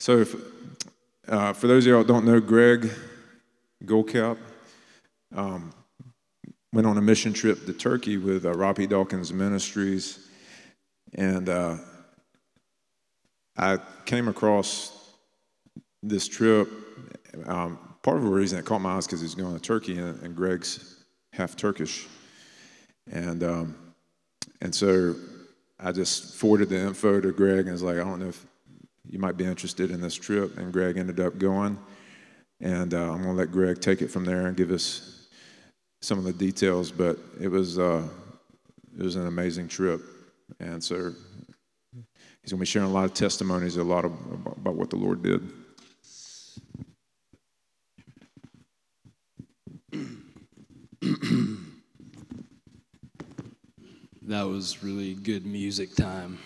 So, if, uh, for those of y'all don't know, Greg Gokalp um, went on a mission trip to Turkey with uh, Robby Dawkins Ministries, and uh, I came across this trip. Um, part of the reason it caught my eyes because he's going to Turkey, and, and Greg's half Turkish, and um, and so I just forwarded the info to Greg and was like, I don't know if you might be interested in this trip. And Greg ended up going. And uh, I'm going to let Greg take it from there and give us some of the details. But it was, uh, it was an amazing trip. And so he's going to be sharing a lot of testimonies, a lot of, about what the Lord did. that was really good music time.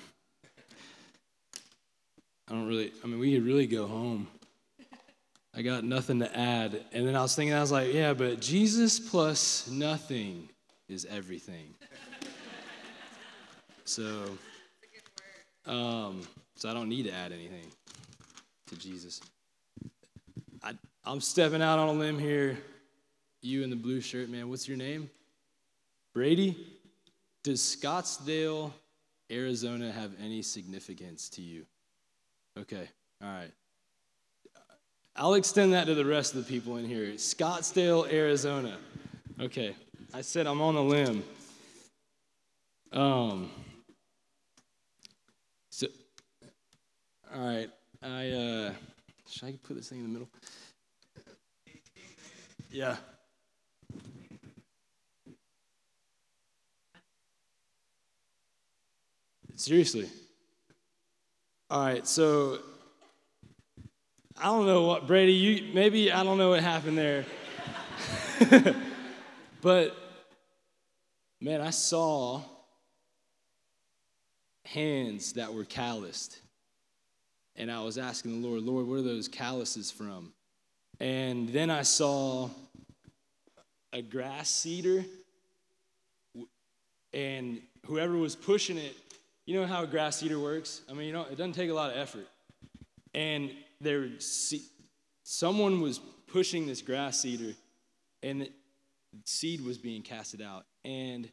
I don't really, I mean, we could really go home. I got nothing to add. And then I was thinking, I was like, yeah, but Jesus plus nothing is everything. so, um, so I don't need to add anything to Jesus. I, I'm stepping out on a limb here. You in the blue shirt, man. What's your name? Brady? Does Scottsdale, Arizona have any significance to you? Okay, all right. I'll extend that to the rest of the people in here. Scottsdale, Arizona. Okay, I said I'm on a limb. Um, so, all right, I, uh, should I put this thing in the middle? Yeah. Seriously. All right, so I don't know what Brady, you maybe I don't know what happened there. but man, I saw hands that were calloused. And I was asking the Lord, Lord, where are those calluses from? And then I saw a grass seeder, and whoever was pushing it you know how a grass seeder works? I mean, you know, it doesn't take a lot of effort. And there, someone was pushing this grass seeder, and the seed was being casted out. And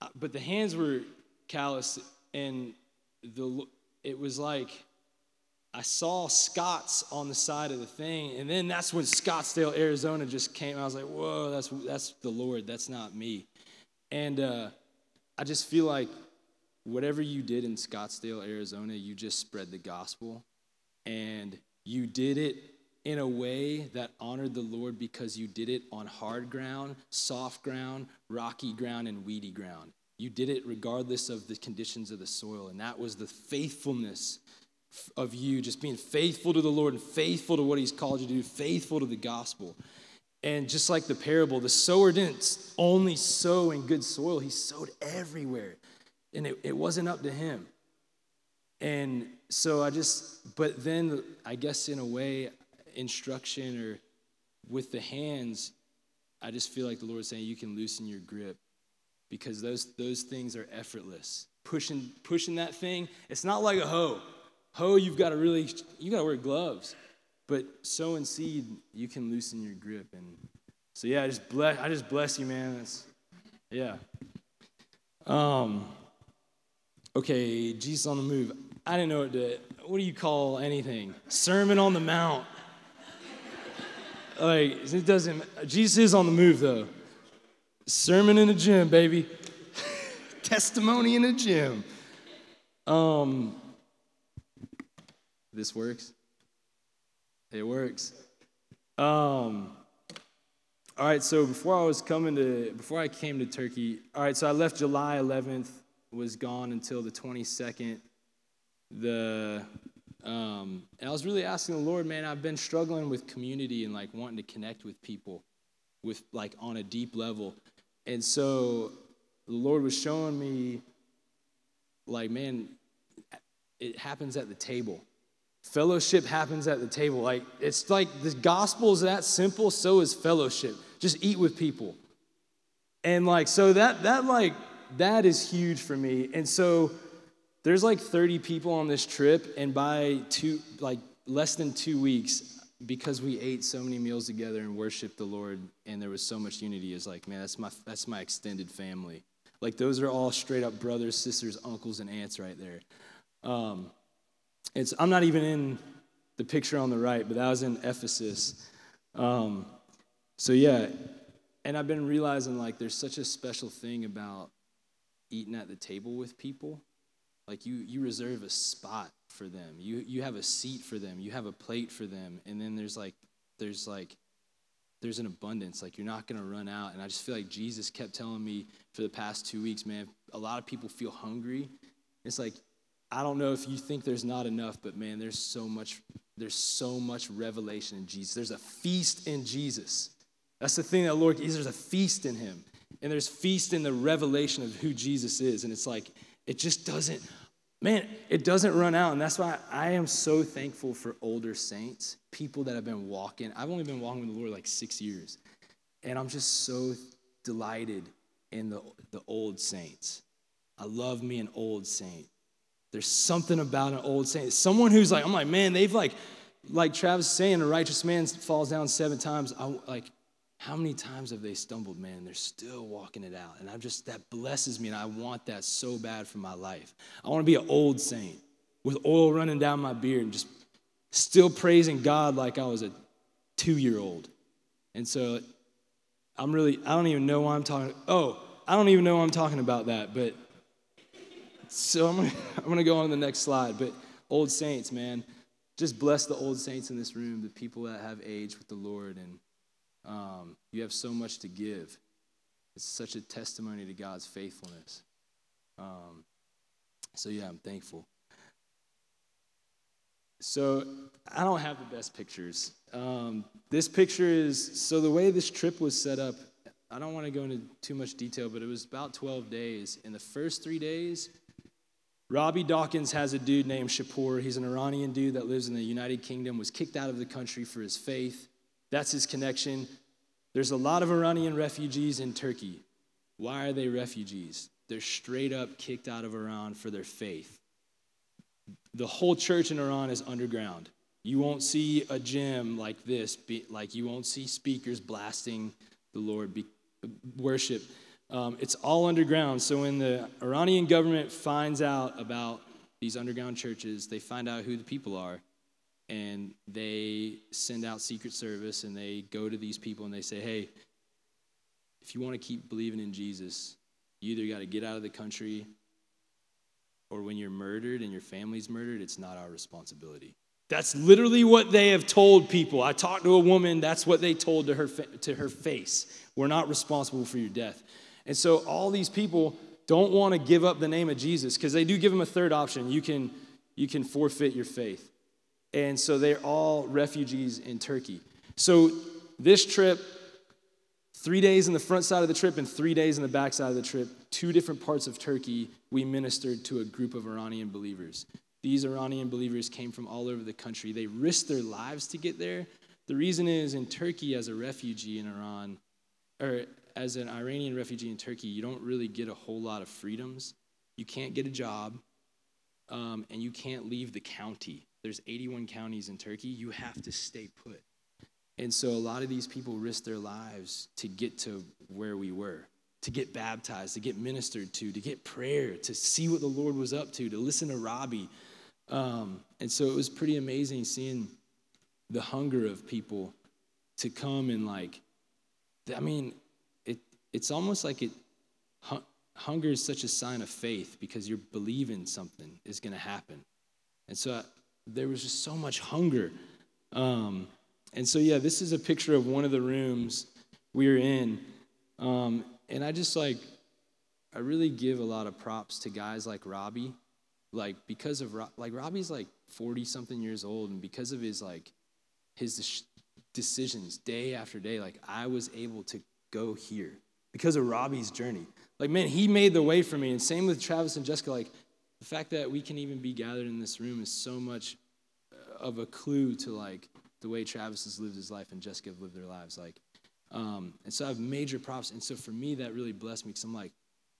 uh, but the hands were callous, and the it was like I saw Scott's on the side of the thing, and then that's when Scottsdale, Arizona, just came. I was like, "Whoa, that's that's the Lord. That's not me." And uh, I just feel like whatever you did in Scottsdale, Arizona, you just spread the gospel. And you did it in a way that honored the Lord because you did it on hard ground, soft ground, rocky ground, and weedy ground. You did it regardless of the conditions of the soil. And that was the faithfulness of you, just being faithful to the Lord and faithful to what He's called you to do, faithful to the gospel. And just like the parable, the sower didn't only sow in good soil, he sowed everywhere and it, it wasn't up to him. And so I just, but then I guess in a way, instruction or with the hands, I just feel like the Lord's saying you can loosen your grip because those those things are effortless. Pushing pushing that thing, it's not like a hoe. Hoe, you've got to really you got to wear gloves. But sowing seed, you can loosen your grip and so yeah, I just bless I just bless you, man. That's, yeah. Um okay, Jesus on the move. I didn't know what to, what do you call anything? Sermon on the Mount. like, it doesn't, Jesus is on the move though. Sermon in the gym, baby. Testimony in the gym. Um, this works. It works. Um, all right, so before I was coming to, before I came to Turkey, all right, so I left July 11th was gone until the 22nd. The um, and I was really asking the Lord, man, I've been struggling with community and like wanting to connect with people with like on a deep level. And so the Lord was showing me like, man, it happens at the table. Fellowship happens at the table. Like it's like the gospel is that simple, so is fellowship. Just eat with people. And like so that that like that is huge for me. And so there's like 30 people on this trip, and by two, like less than two weeks, because we ate so many meals together and worshiped the Lord, and there was so much unity, is like, man, that's my that's my extended family. Like those are all straight up brothers, sisters, uncles, and aunts right there. Um, it's I'm not even in the picture on the right, but that was in Ephesus. Um, so yeah, and I've been realizing like there's such a special thing about eating at the table with people. Like you you reserve a spot for them. You you have a seat for them. You have a plate for them. And then there's like there's like there's an abundance. Like you're not gonna run out. And I just feel like Jesus kept telling me for the past two weeks, man, a lot of people feel hungry. It's like I don't know if you think there's not enough, but man, there's so much there's so much revelation in Jesus. There's a feast in Jesus. That's the thing that Lord there's a feast in him. And there's feast in the revelation of who Jesus is. And it's like, it just doesn't, man, it doesn't run out. And that's why I am so thankful for older saints, people that have been walking. I've only been walking with the Lord like six years. And I'm just so delighted in the, the old saints. I love me an old saint. There's something about an old saint. Someone who's like, I'm like, man, they've like, like Travis saying, a righteous man falls down seven times. I, like, how many times have they stumbled, man? They're still walking it out. And I'm just, that blesses me, and I want that so bad for my life. I want to be an old saint with oil running down my beard and just still praising God like I was a two year old. And so I'm really, I don't even know why I'm talking. Oh, I don't even know why I'm talking about that, but so I'm gonna, I'm gonna go on to the next slide. But old saints, man, just bless the old saints in this room, the people that have aged with the Lord, and um, you have so much to give. It's such a testimony to God's faithfulness. Um, so yeah, I'm thankful. So I don't have the best pictures. Um, this picture is so the way this trip was set up. I don't want to go into too much detail, but it was about 12 days. In the first three days, Robby Dawkins has a dude named Shapur. He's an Iranian dude that lives in the United Kingdom, was kicked out of the country for his faith. That's his connection. There's a lot of Iranian refugees in Turkey. Why are they refugees? They're straight up kicked out of Iran for their faith. The whole church in Iran is underground. You won't see a gym like this, like you won't see speakers blasting the Lord, be, worship. Um, it's all underground. So when the Iranian government finds out about these underground churches, they find out who the people are, and they send out Secret Service and they go to these people and they say, hey, if you want to keep believing in Jesus, you either got to get out of the country or when you're murdered and your family's murdered, it's not our responsibility. That's literally what they have told people. I talked to a woman, that's what they told to her, to her face. We're not responsible for your death. And so all these people don't want to give up the name of Jesus because they do give them a third option. You can, you can forfeit your faith. And so they're all refugees in Turkey. So this trip, three days in the front side of the trip and three days in the back side of the trip, two different parts of Turkey, we ministered to a group of Iranian believers. These Iranian believers came from all over the country. They risked their lives to get there. The reason is in Turkey, as a refugee in Iran, or as an Iranian refugee in Turkey, you don't really get a whole lot of freedoms. You can't get a job, um, and you can't leave the county. There's 81 counties in Turkey. You have to stay put. And so a lot of these people risk their lives to get to where we were, to get baptized, to get ministered to, to get prayer, to see what the Lord was up to, to listen to Robby. Um, and so it was pretty amazing seeing the hunger of people to come and like, I mean, it, it's almost like it hunger is such a sign of faith because you're believing something is going to happen and so there was just so much hunger um, and so yeah this is a picture of one of the rooms we were in um, and i just like i really give a lot of props to guys like robby like because of like robby's like 40 something years old and because of his like his decisions day after day like i was able to go here because of Robby's journey. Like, man, he made the way for me. And same with Travis and Jessica. Like, the fact that we can even be gathered in this room is so much uh, of a clue to like the way Travis has lived his life and Jessica have lived their lives. Like, um, and so I have major props. And so for me, that really blessed me because I'm like,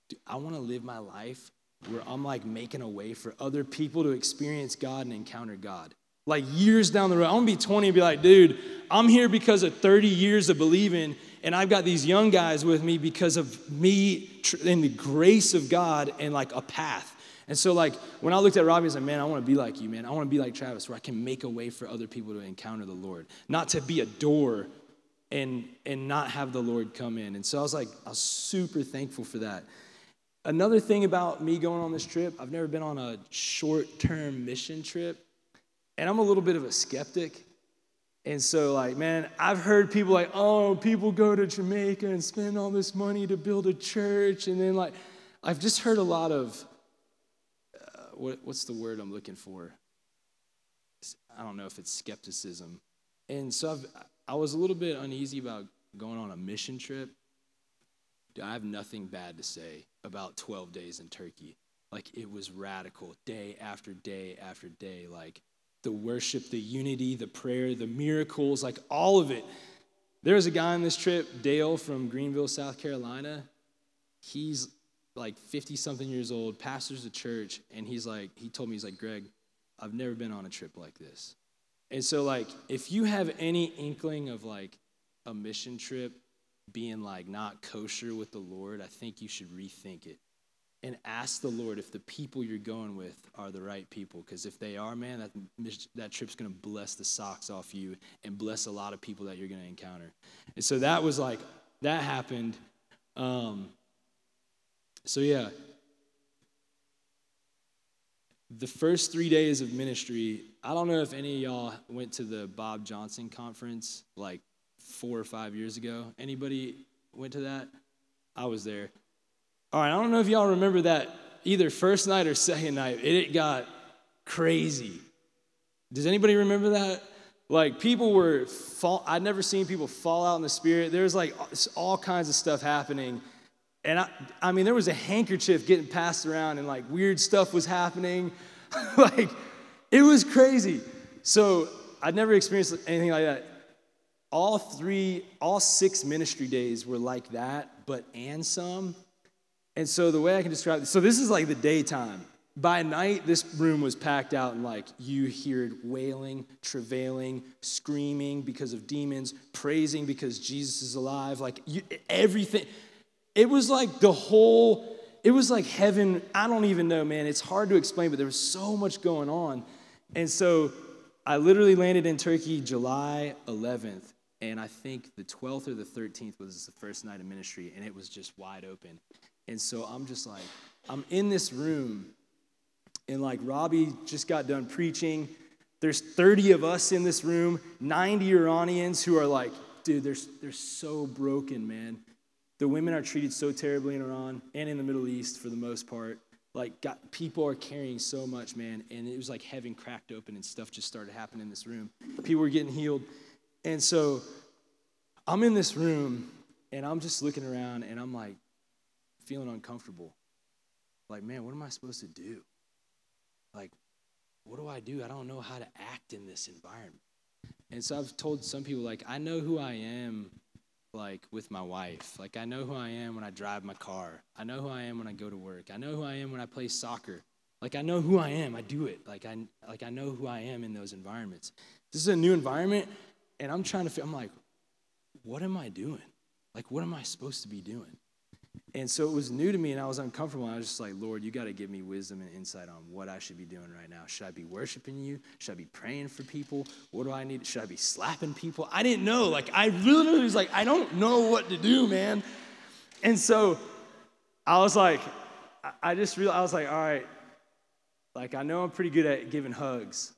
dude, I want to live my life where I'm like making a way for other people to experience God and encounter God. Like years down the road, I'm gonna be 20 and be like, dude, I'm here because of 30 years of believing, and I've got these young guys with me because of me and the grace of God and like a path. And so, like, when I looked at Robby, I was like, man, I want to be like you, man. I want to be like Travis, where I can make a way for other people to encounter the Lord, not to be a door and and not have the Lord come in. And so I was like, I was super thankful for that. Another thing about me going on this trip, I've never been on a short-term mission trip, and I'm a little bit of a skeptic. And so, like, man, I've heard people like, oh, people go to Jamaica and spend all this money to build a church, and then like, I've just heard a lot of what, what's the word I'm looking for? I don't know if it's skepticism. And so I've, I was a little bit uneasy about going on a mission trip. Dude, I have nothing bad to say about 12 days in Turkey. Like it was radical, day after day after day. Like the worship, the unity, the prayer, the miracles, like all of it. There was a guy on this trip, Dale from Greenville, South Carolina. He's like 50 something years old, pastors a church, and he's like, he told me, he's like, Greg, I've never been on a trip like this. And so, like, if you have any inkling of like a mission trip being like not kosher with the Lord, I think you should rethink it and ask the Lord if the people you're going with are the right people. Because if they are, man, that, that trip's going to bless the socks off you and bless a lot of people that you're going to encounter. And so that was like, that happened. Um, so, yeah, the first three days of ministry, I don't know if any of y'all went to the Bob Johnson conference like four or five years ago. Anybody went to that? I was there. All right, I don't know if y'all remember that either first night or second night. It got crazy. Does anybody remember that? Like people were fall. I'd never seen people fall out in the spirit. There was like all kinds of stuff happening and I, I mean, there was a handkerchief getting passed around and like weird stuff was happening. like, it was crazy. So I'd never experienced anything like that. All three, all six ministry days were like that, but and some. And so the way I can describe this, so this is like the daytime. By night, this room was packed out, and like you heard wailing, travailing, screaming because of demons, praising because Jesus is alive, like you, everything. It was like the whole, it was like heaven. I don't even know, man. It's hard to explain, but there was so much going on. And so I literally landed in Turkey July 11th. And I think the 12th or the 13th was the first night of ministry, and it was just wide open. And so I'm just like, I'm in this room, and like Robby just got done preaching. There's 30 of us in this room, 90 Iranians who are like, dude, they're, they're so broken, man. The women are treated so terribly in Iran and in the Middle East for the most part. Like, God, people are carrying so much, man. And it was like heaven cracked open and stuff just started happening in this room. People were getting healed. And so I'm in this room and I'm just looking around and I'm like feeling uncomfortable. Like, man, what am I supposed to do? Like, what do I do? I don't know how to act in this environment. And so I've told some people, like, I know who I am like with my wife. Like I know who I am when I drive my car. I know who I am when I go to work. I know who I am when I play soccer. Like I know who I am. I do it. Like I like I know who I am in those environments. This is a new environment and I'm trying to feel, I'm like what am I doing? Like what am I supposed to be doing? And so it was new to me and I was uncomfortable. I was just like, Lord, you got to give me wisdom and insight on what I should be doing right now. Should I be worshiping you? Should I be praying for people? What do I need? Should I be slapping people? I didn't know. Like, I literally was like, I don't know what to do, man. And so I was like, I just realized, I was like, all right, like, I know I'm pretty good at giving hugs.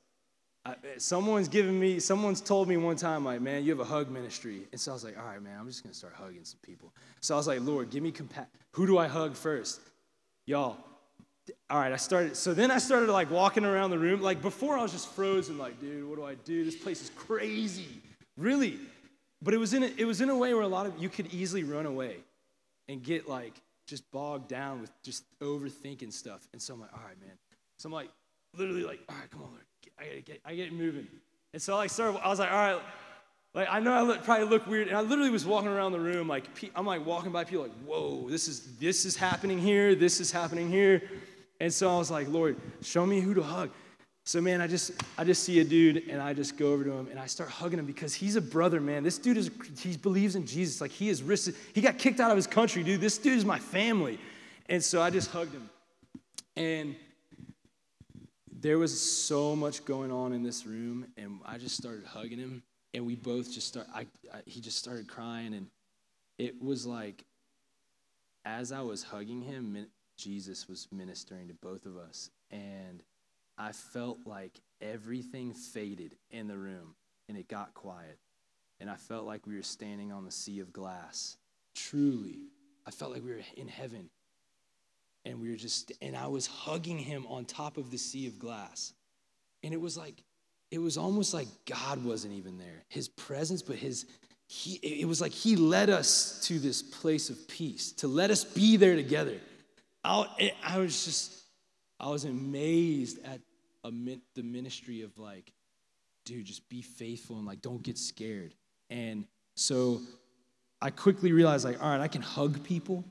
Someone's given me, someone's told me one time, like, man, you have a hug ministry. And so I was like, all right, man, I'm just gonna start hugging some people. So I was like, Lord, give me compassion. Who do I hug first? Y'all. All right, I started. So then I started like walking around the room. Like before, I was just frozen. Like, dude, what do I do? This place is crazy, really. But it was in a, it was in a way where a lot of you could easily run away, and get like just bogged down with just overthinking stuff. And so I'm like, all right, man. So I'm like, literally like, all right, come on, Lord I gotta get, I get moving. And so I started, I was like, all right, like I know I look, probably look weird, and I literally was walking around the room, like I'm like walking by people, like, whoa, this is this is happening here, this is happening here, And so I was like, Lord, show me who to hug. So man, I just I just see a dude and I just go over to him and I start hugging him because he's a brother, man. This dude is he believes in Jesus. Like he is risked. He got kicked out of his country, dude. This dude is my family. And so I just hugged him. And there was so much going on in this room, and I just started hugging him, and we both just start. I, I he just started crying, and it was like, as I was hugging him, Jesus was ministering to both of us, and I felt like everything faded in the room, and it got quiet, and I felt like we were standing on the sea of glass. Truly, I felt like we were in heaven and we were just and i was hugging him on top of the sea of glass. And it was like it was almost like god wasn't even there. His presence but his he it was like he led us to this place of peace to let us be there together. I, I was just i was amazed at the ministry of like dude just be faithful and like don't get scared. And so i quickly realized like all right i can hug people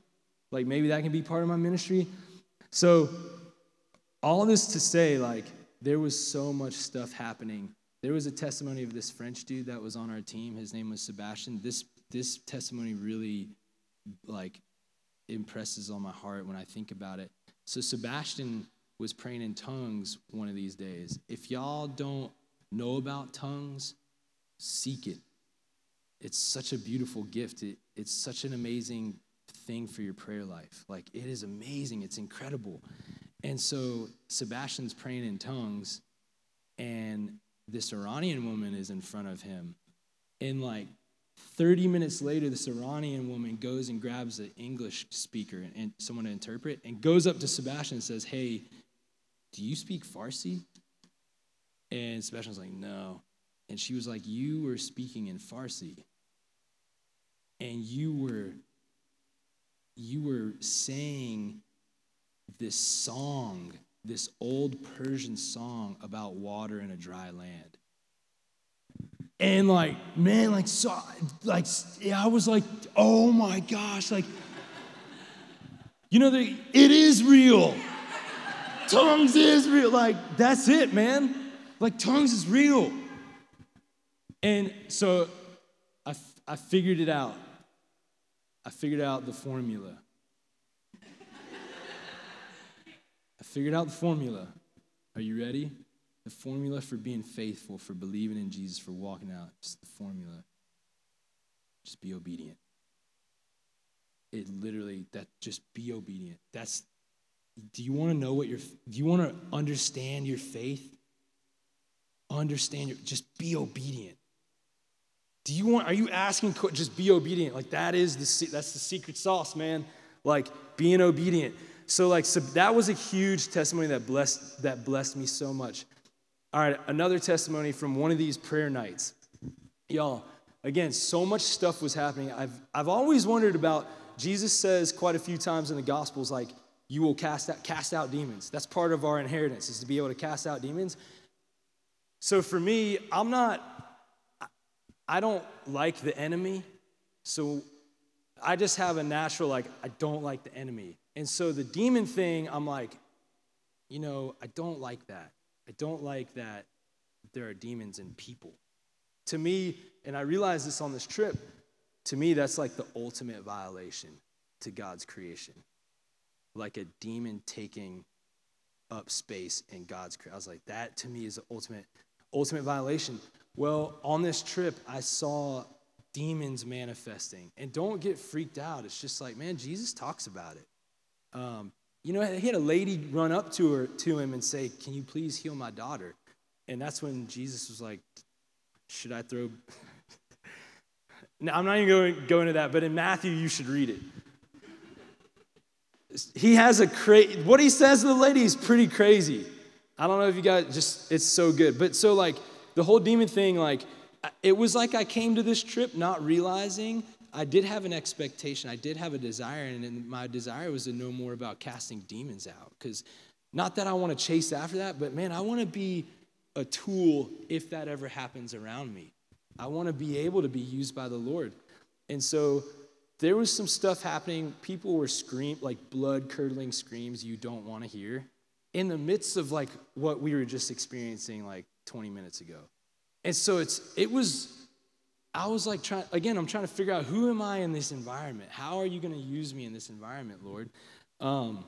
like maybe that can be part of my ministry. So, all this to say, like, there was so much stuff happening. There was a testimony of this French dude that was on our team. His name was Sebastian. This this testimony really like impresses on my heart when I think about it. So Sebastian was praying in tongues one of these days. If y'all don't know about tongues, seek it. It's such a beautiful gift. It, it's such an amazing thing for your prayer life. Like, it is amazing, it's incredible. And so Sebastian's praying in tongues, and this Iranian woman is in front of him. And like 30 minutes later, this Iranian woman goes and grabs an English speaker and, and someone to interpret and goes up to Sebastian and says, Hey, do you speak Farsi? And Sebastian's like, No. And she was like, You were speaking in Farsi. And you were you were saying this song, this old Persian song about water in a dry land. And like, man, like, so, like, I was like, oh my gosh, like, you know, the, it is real. tongues is real. Like, that's it, man. Like, tongues is real. And so I, I figured it out. I figured out the formula. I figured out the formula. Are you ready? The formula for being faithful, for believing in Jesus, for walking out. Just the formula. Just be obedient. It literally, that just be obedient. That's, do you want to know what your, do you want to understand your faith? Understand your, just be obedient. Do you want, are you asking, just be obedient? Like that is the, that's the secret sauce, man. Like being obedient. So like, so that was a huge testimony that blessed, that blessed me so much. All right, another testimony from one of these prayer nights. Y'all, again, so much stuff was happening. I've, I've always wondered about, Jesus says quite a few times in the Gospels, like, you will cast out, cast out demons. That's part of our inheritance, is to be able to cast out demons. So for me, I'm not I don't like the enemy, so I just have a natural, like, I don't like the enemy. And so the demon thing, I'm like, you know, I don't like that. I don't like that there are demons in people. To me, and I realized this on this trip, to me, that's like the ultimate violation to God's creation. Like a demon taking up space in God's creation. I was like, that to me is the ultimate, ultimate violation. Well, on this trip, I saw demons manifesting. And don't get freaked out. It's just like, man, Jesus talks about it. Um, you know, he had a lady run up to her to him and say, "Can you please heal my daughter?" And that's when Jesus was like, "Should I throw?" now I'm not even going to go into that, but in Matthew you should read it. He has a crazy. What he says to the lady is pretty crazy. I don't know if you guys just. It's so good, but so like the whole demon thing, like, it was like I came to this trip not realizing I did have an expectation. I did have a desire, and my desire was to know more about casting demons out. Because not that I want to chase after that, but man, I want to be a tool if that ever happens around me. I want to be able to be used by the Lord. And so there was some stuff happening. People were screaming, like blood curdling screams you don't want to hear. in the midst of like what we were just experiencing like 20 minutes ago. And so it's it was I was like trying again, I'm trying to figure out who am I in this environment? How are you gonna use me in this environment, Lord? Um,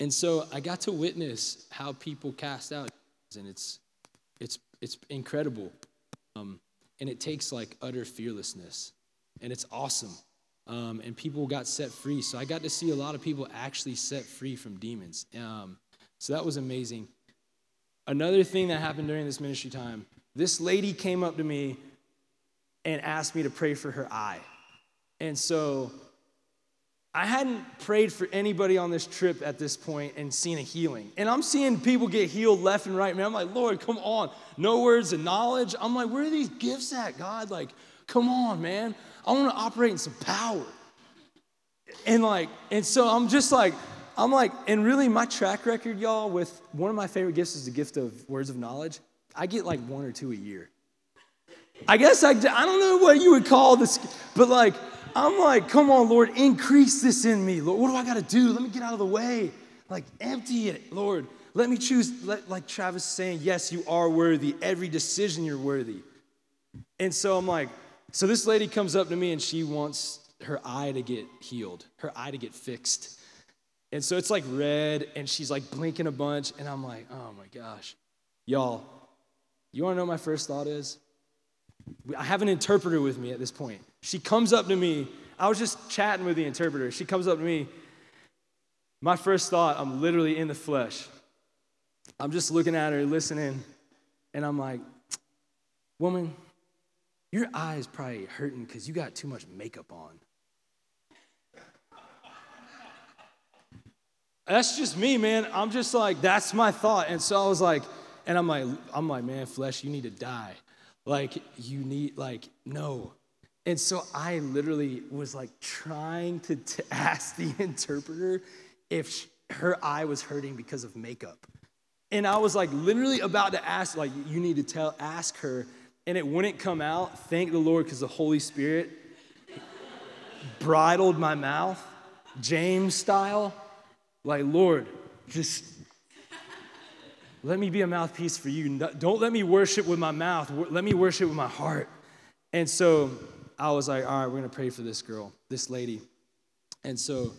and so I got to witness how people cast out, and it's it's it's incredible. Um, and it takes like utter fearlessness, and it's awesome. Um, and people got set free. So I got to see a lot of people actually set free from demons. Um, so that was amazing. Another thing that happened during this ministry time, this lady came up to me and asked me to pray for her eye. And so I hadn't prayed for anybody on this trip at this point and seen a healing. And I'm seeing people get healed left and right, man. I'm like, Lord, come on. No words of knowledge. I'm like, where are these gifts at, God? Like, come on, man. I want to operate in some power. And like, and so I'm just like, I'm like, and really, my track record, y'all, with one of my favorite gifts is the gift of words of knowledge. I get like one or two a year. I guess I, I don't know what you would call this, but like, I'm like, come on, Lord, increase this in me. Lord, what do I got to do? Let me get out of the way. Like, empty it, Lord. Let me choose, let, like Travis saying, yes, you are worthy. Every decision you're worthy. And so I'm like, so this lady comes up to me and she wants her eye to get healed, her eye to get fixed. And so it's like red, and she's like blinking a bunch, and I'm like, oh my gosh. Y'all, you wanna know my first thought is? I have an interpreter with me at this point. She comes up to me. I was just chatting with the interpreter. She comes up to me. My first thought, I'm literally in the flesh. I'm just looking at her, listening, and I'm like, woman, your eye is probably hurting because you got too much makeup on. That's just me, man. I'm just like, that's my thought. And so I was like, and I'm like, I'm like, man, flesh, you need to die. Like, you need, like, no. And so I literally was like trying to, to ask the interpreter if she, her eye was hurting because of makeup. And I was like literally about to ask, like, you need to tell, ask her, and it wouldn't come out. Thank the Lord, because the Holy Spirit bridled my mouth, James style. Like, Lord, just let me be a mouthpiece for you. Don't let me worship with my mouth. Let me worship with my heart. And so I was like, all right, we're going to pray for this girl, this lady. And so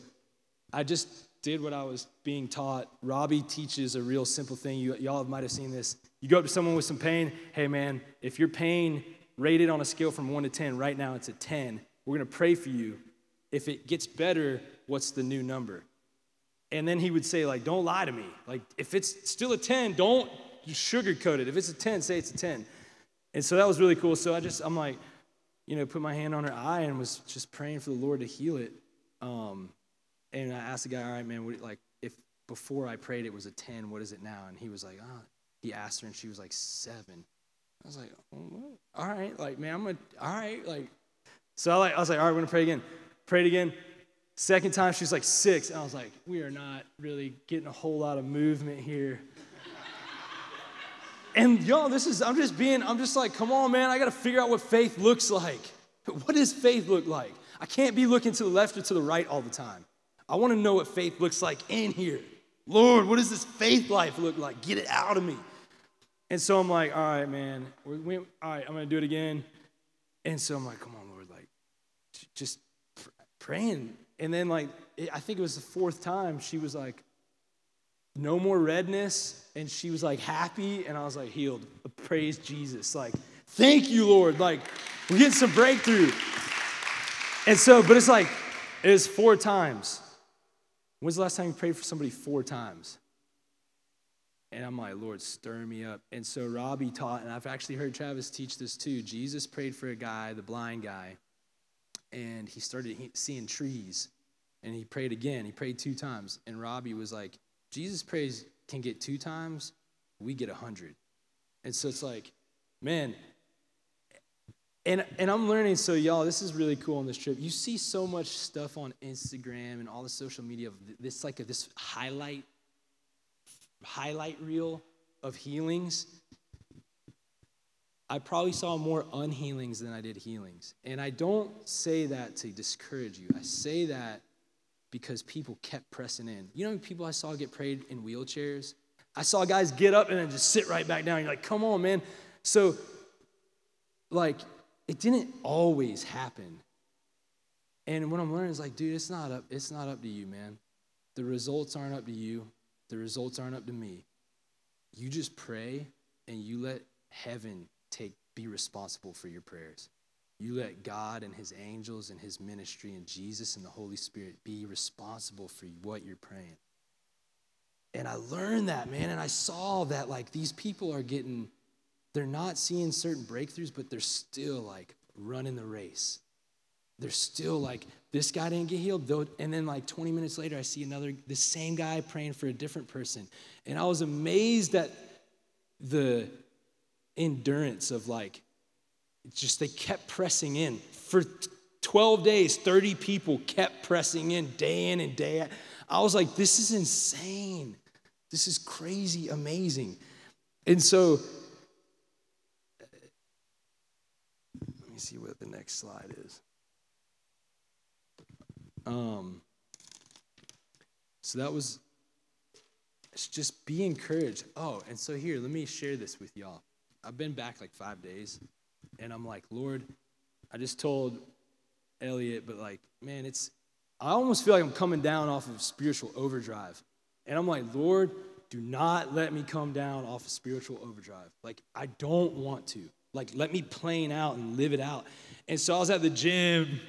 I just did what I was being taught. Robby teaches a real simple thing. You, y'all might have seen this. You go up to someone with some pain. Hey, man, if your pain rated on a scale from 1 to 10, right now it's a 10. We're going to pray for you. If it gets better, what's the new number? And then he would say, like, don't lie to me. Like, if it's still a 10, don't sugarcoat it. If it's a 10, say it's a 10. And so that was really cool. So I just, I'm like, you know, put my hand on her eye and was just praying for the Lord to heal it. Um, and I asked the guy, all right, man, what, like, if before I prayed it was a 10, what is it now? And he was like, oh. he asked her and she was like, seven. I was like, oh, all right, like, man, I'm gonna, all right, like, so I, like, I was like, all right, we're gonna pray again. Prayed again. Second time, she's like six. And I was like, we are not really getting a whole lot of movement here. and y'all, this is, I'm just being, I'm just like, come on, man, I gotta figure out what faith looks like. What does faith look like? I can't be looking to the left or to the right all the time. I wanna know what faith looks like in here. Lord, what does this faith life look like? Get it out of me. And so I'm like, all right, man, we, all right, I'm gonna do it again. And so I'm like, come on, Lord, like, just praying and then, like, I think it was the fourth time, she was like, no more redness. And she was like, happy. And I was like, healed. Praise Jesus. Like, thank you, Lord. Like, we're getting some breakthrough. And so, but it's like, it was four times. When's the last time you prayed for somebody four times? And I'm like, Lord, stir me up. And so Robby taught, and I've actually heard Travis teach this too. Jesus prayed for a guy, the blind guy, and he started seeing trees. And he prayed again. He prayed two times. And Robby was like, Jesus prays can get two times, we get a hundred. And so it's like, man, and, and I'm learning, so y'all, this is really cool on this trip. You see so much stuff on Instagram and all the social media of this, like a, this highlight, highlight reel of healings. I probably saw more unhealings than I did healings. And I don't say that to discourage you. I say that because people kept pressing in. You know people I saw get prayed in wheelchairs? I saw guys get up and then just sit right back down. You're like, come on, man. So, like, it didn't always happen. And what I'm learning is like, dude, it's not up, it's not up to you, man. The results aren't up to you. The results aren't up to me. You just pray and you let heaven take be responsible for your prayers. You let God and his angels and his ministry and Jesus and the Holy Spirit be responsible for what you're praying. And I learned that, man, and I saw that like these people are getting they're not seeing certain breakthroughs, but they're still like running the race. They're still like, this guy didn't get healed, though. And then like 20 minutes later, I see another, the same guy praying for a different person. And I was amazed at the endurance of like, just they kept pressing in. For 12 days, 30 people kept pressing in day in and day out. I was like, this is insane. This is crazy, amazing. And so, let me see what the next slide is. Um, so that was it's just be encouraged. Oh, and so here, let me share this with y'all. I've been back like five days, and I'm like, Lord, I just told Elliot, but like, man, it's I almost feel like I'm coming down off of spiritual overdrive. And I'm like, Lord, do not let me come down off of spiritual overdrive. Like, I don't want to. Like, let me plane out and live it out. And so I was at the gym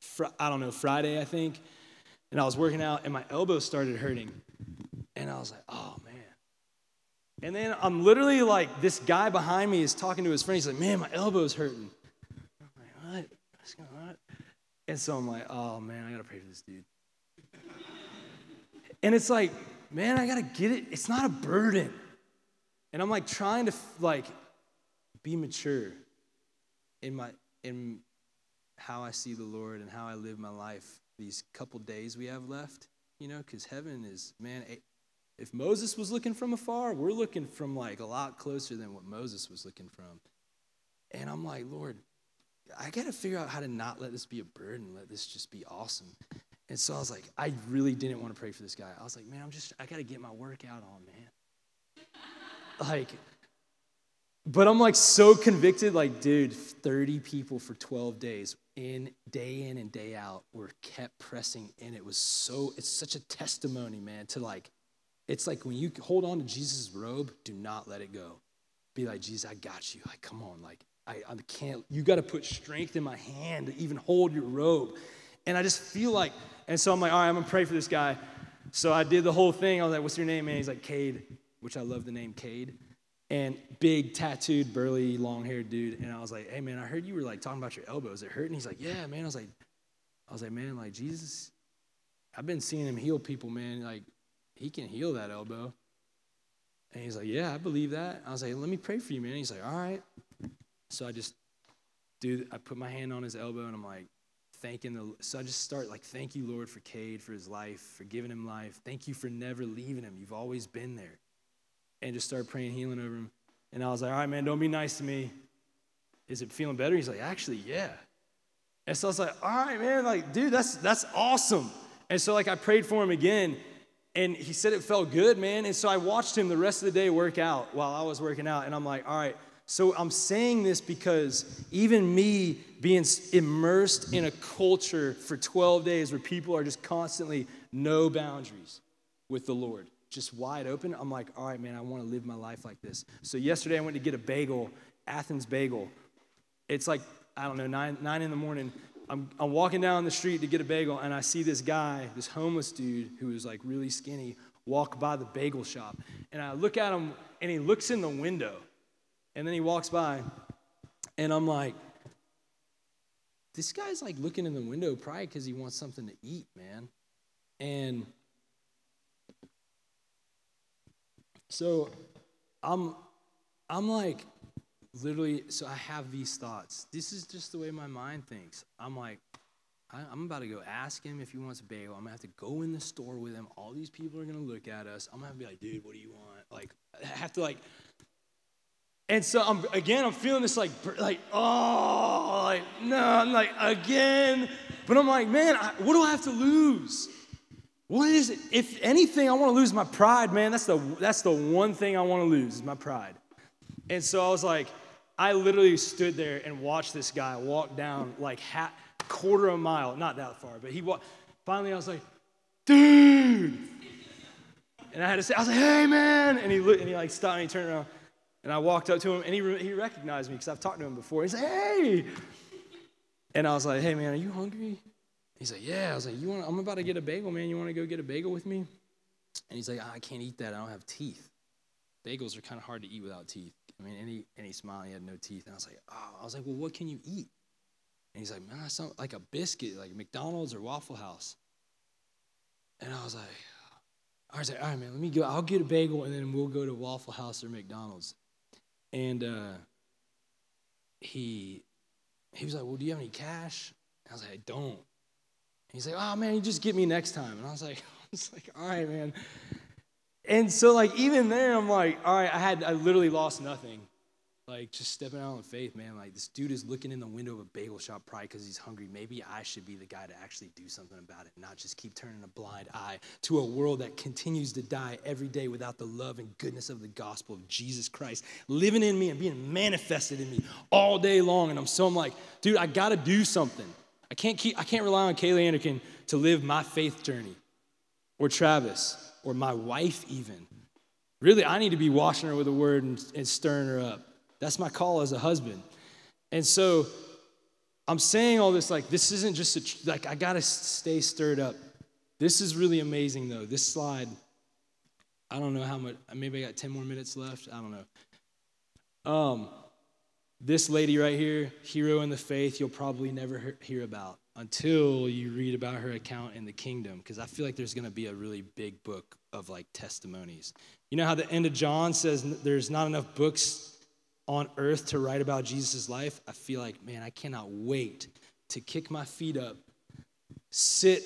fr- I don't know, Friday, I think. And I was working out and my elbow started hurting. And I was like, oh. And then I'm literally like, this guy behind me is talking to his friend. He's like, man, my elbow's hurting. I'm like, what? What's going on? And so I'm like, oh, man, I got to pray for this dude. and it's like, man, I got to get it. It's not a burden. And I'm like trying to like be mature in my in how I see the Lord and how I live my life these couple days we have left, you know, because heaven is, man, if Moses was looking from afar, we're looking from like a lot closer than what Moses was looking from. And I'm like, Lord, I got to figure out how to not let this be a burden, let this just be awesome. And so I was like, I really didn't want to pray for this guy. I was like, man, I'm just, I got to get my workout on, man. like, but I'm like so convicted, like, dude, 30 people for 12 days, in day in and day out, were kept pressing in. It was so, it's such a testimony, man, to like, it's like when you hold on to Jesus' robe, do not let it go. Be like, Jesus, I got you. Like, come on, like, I, I can't, you got to put strength in my hand to even hold your robe. And I just feel like, and so I'm like, all right, I'm gonna pray for this guy. So I did the whole thing. I was like, what's your name, man? He's like, Cade, which I love the name Cade and big tattooed burly long haired dude and i was like hey man i heard you were like talking about your elbows it hurt and he's like yeah man i was like i was like man like jesus i've been seeing him heal people man like he can heal that elbow and he's like yeah i believe that i was like let me pray for you man he's like all right so i just do i put my hand on his elbow and i'm like thanking the so i just start like thank you lord for cade for his life for giving him life thank you for never leaving him you've always been there and just start praying healing over him. And I was like, all right, man, don't be nice to me. Is it feeling better? He's like, actually, yeah. And so I was like, all right, man, like, dude, that's that's awesome. And so like I prayed for him again, and he said it felt good, man. And so I watched him the rest of the day work out while I was working out, and I'm like, all right. So I'm saying this because even me being immersed in a culture for 12 days where people are just constantly no boundaries with the Lord just wide open, I'm like, all right, man, I want to live my life like this. So yesterday I went to get a bagel, Athens bagel. It's like, I don't know, nine, nine in the morning. I'm, I'm walking down the street to get a bagel, and I see this guy, this homeless dude who is like really skinny, walk by the bagel shop. And I look at him, and he looks in the window. And then he walks by, and I'm like, this guy's like looking in the window probably because he wants something to eat, man. And So I'm I'm like literally so I have these thoughts. This is just the way my mind thinks. I'm like I, am about to go ask him if he wants a bagel. I'm gonna have to go in the store with him. All these people are gonna look at us. I'm gonna be like, dude, what do you want? Like, I have to like. And so I'm again, I'm feeling this like, like, oh, like, no, I'm like, again. But I'm like, man, I, what do I have to lose? What is it? If anything, I want to lose my pride, man. That's the that's the one thing I want to lose is my pride. And so I was like, I literally stood there and watched this guy walk down like half, quarter of a mile, not that far, but he walked. Finally, I was like, dude. And I had to say, I was like, hey, man. And he looked and he like stopped and he turned around. And I walked up to him and he, he recognized me because I've talked to him before. He's like, hey. And I was like, hey, man, are you hungry? He's like, yeah. I was like, you want? I'm about to get a bagel, man. You want to go get a bagel with me? And he's like, ah, I can't eat that. I don't have teeth. Bagels are kind of hard to eat without teeth. I mean, and he, and he smiled. He had no teeth. And I was like, oh. I was like, well, what can you eat? And he's like, man, something like a biscuit, like McDonald's or Waffle House. And I was like, I was like, all right, man, let me go. I'll get a bagel and then we'll go to Waffle House or McDonald's. And uh, he he was like, well, do you have any cash? I was like, I don't. He's like, oh man, you just get me next time. And I was like, I was like, all right, man. And so like even there, I'm like, all right, I had I literally lost nothing. Like just stepping out on faith, man. Like this dude is looking in the window of a bagel shop probably because he's hungry. Maybe I should be the guy to actually do something about it, not just keep turning a blind eye to a world that continues to die every day without the love and goodness of the gospel of Jesus Christ living in me and being manifested in me all day long. And I'm so I'm like, dude, I gotta do something. I can't keep I can't rely on Kaylee Anderkin to live my faith journey, or Travis, or my wife even. Really, I need to be washing her with the word and, and stirring her up. That's my call as a husband. And so I'm saying all this like this isn't just a, like I got to stay stirred up. This is really amazing though. This slide I don't know how much maybe I got 10 more minutes left. I don't know. Um this lady right here, hero in the faith, you'll probably never hear about until you read about her account in the kingdom because I feel like there's going to be a really big book of like testimonies. You know how the end of John says there's not enough books on earth to write about Jesus' life, I feel like, man, I cannot wait to kick my feet up, sit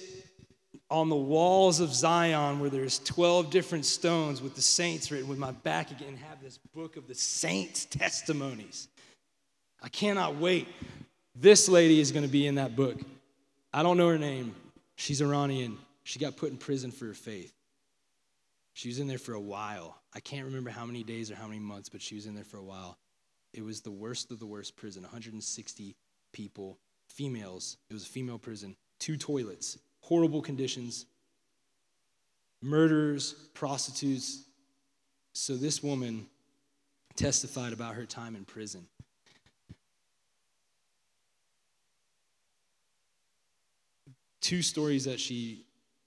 on the walls of Zion where there's 12 different stones with the saints written with my back again and have this book of the saints' testimonies. I cannot wait. This lady is going to be in that book. I don't know her name. She's Iranian. She got put in prison for her faith. She was in there for a while. I can't remember how many days or how many months, but she was in there for a while. It was the worst of the worst prison 160 people, females. It was a female prison, two toilets, horrible conditions, murderers, prostitutes. So this woman testified about her time in prison. Two stories that she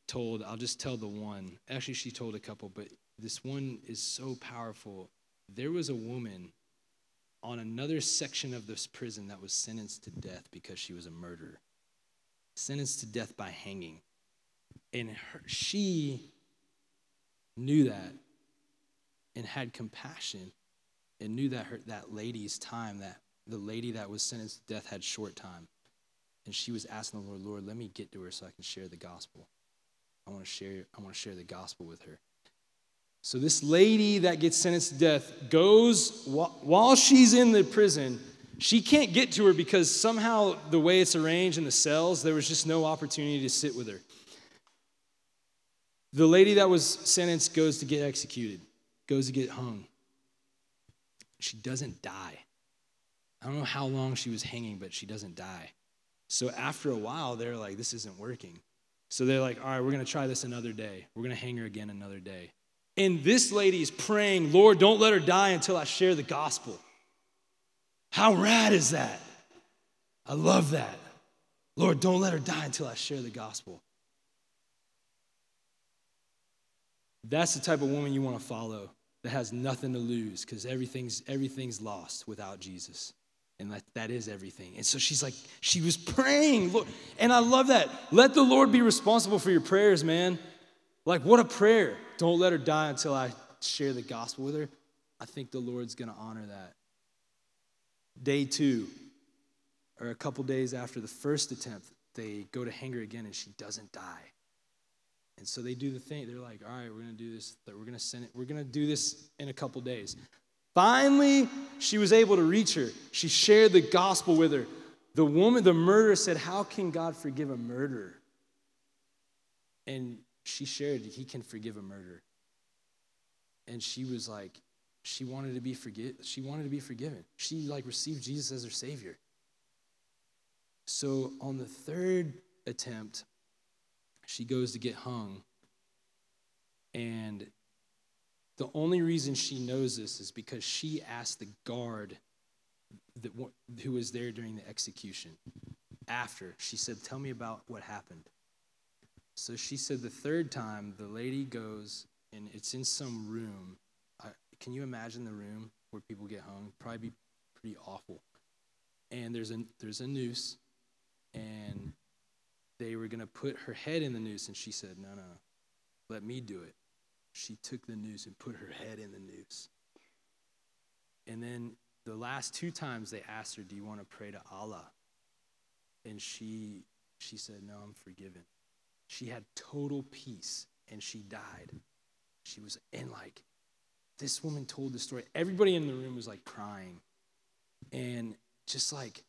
told, I'll just tell the one. Actually, she told a couple, but this one is so powerful. There was a woman on another section of this prison that was sentenced to death because she was a murderer, sentenced to death by hanging. And her, she knew that and had compassion and knew that her, that lady's time, that the lady that was sentenced to death had short time. And she was asking the Lord, Lord, let me get to her so I can share the gospel. I want to share, I want to share the gospel with her. So, this lady that gets sentenced to death goes while she's in the prison. She can't get to her because somehow the way it's arranged in the cells, there was just no opportunity to sit with her. The lady that was sentenced goes to get executed, goes to get hung. She doesn't die. I don't know how long she was hanging, but she doesn't die. So after a while, they're like, this isn't working. So they're like, all right, we're going to try this another day. We're going to hang her again another day. And this lady is praying, Lord, don't let her die until I share the gospel. How rad is that? I love that. Lord, don't let her die until I share the gospel. That's the type of woman you want to follow that has nothing to lose because everything's, everything's lost without Jesus. And that, that is everything. And so she's like, she was praying. And I love that. Let the Lord be responsible for your prayers, man. Like, what a prayer. Don't let her die until I share the gospel with her. I think the Lord's going to honor that. Day two, or a couple days after the first attempt, they go to hang her again and she doesn't die. And so they do the thing. They're like, all right, we're going to do this. We're going to send it. We're going to do this in a couple days. Finally, she was able to reach her. She shared the gospel with her. The woman, the murderer, said, How can God forgive a murderer? And she shared, He can forgive a murderer. And she was like, she wanted to be forgive she wanted to be forgiven. She like received Jesus as her savior. So on the third attempt, she goes to get hung. And the only reason she knows this is because she asked the guard that, who was there during the execution. After, she said, Tell me about what happened. So she said the third time, the lady goes and it's in some room. I, can you imagine the room where people get hung? Probably be pretty awful. And there's a, there's a noose, and they were going to put her head in the noose, and she said, No, no, no, let me do it. She took the noose and put her head in the noose. And then the last two times they asked her, Do you want to pray to Allah? And she, she said, No, I'm forgiven. She had total peace and she died. She was in like, this woman told the story. Everybody in the room was like crying. And just like,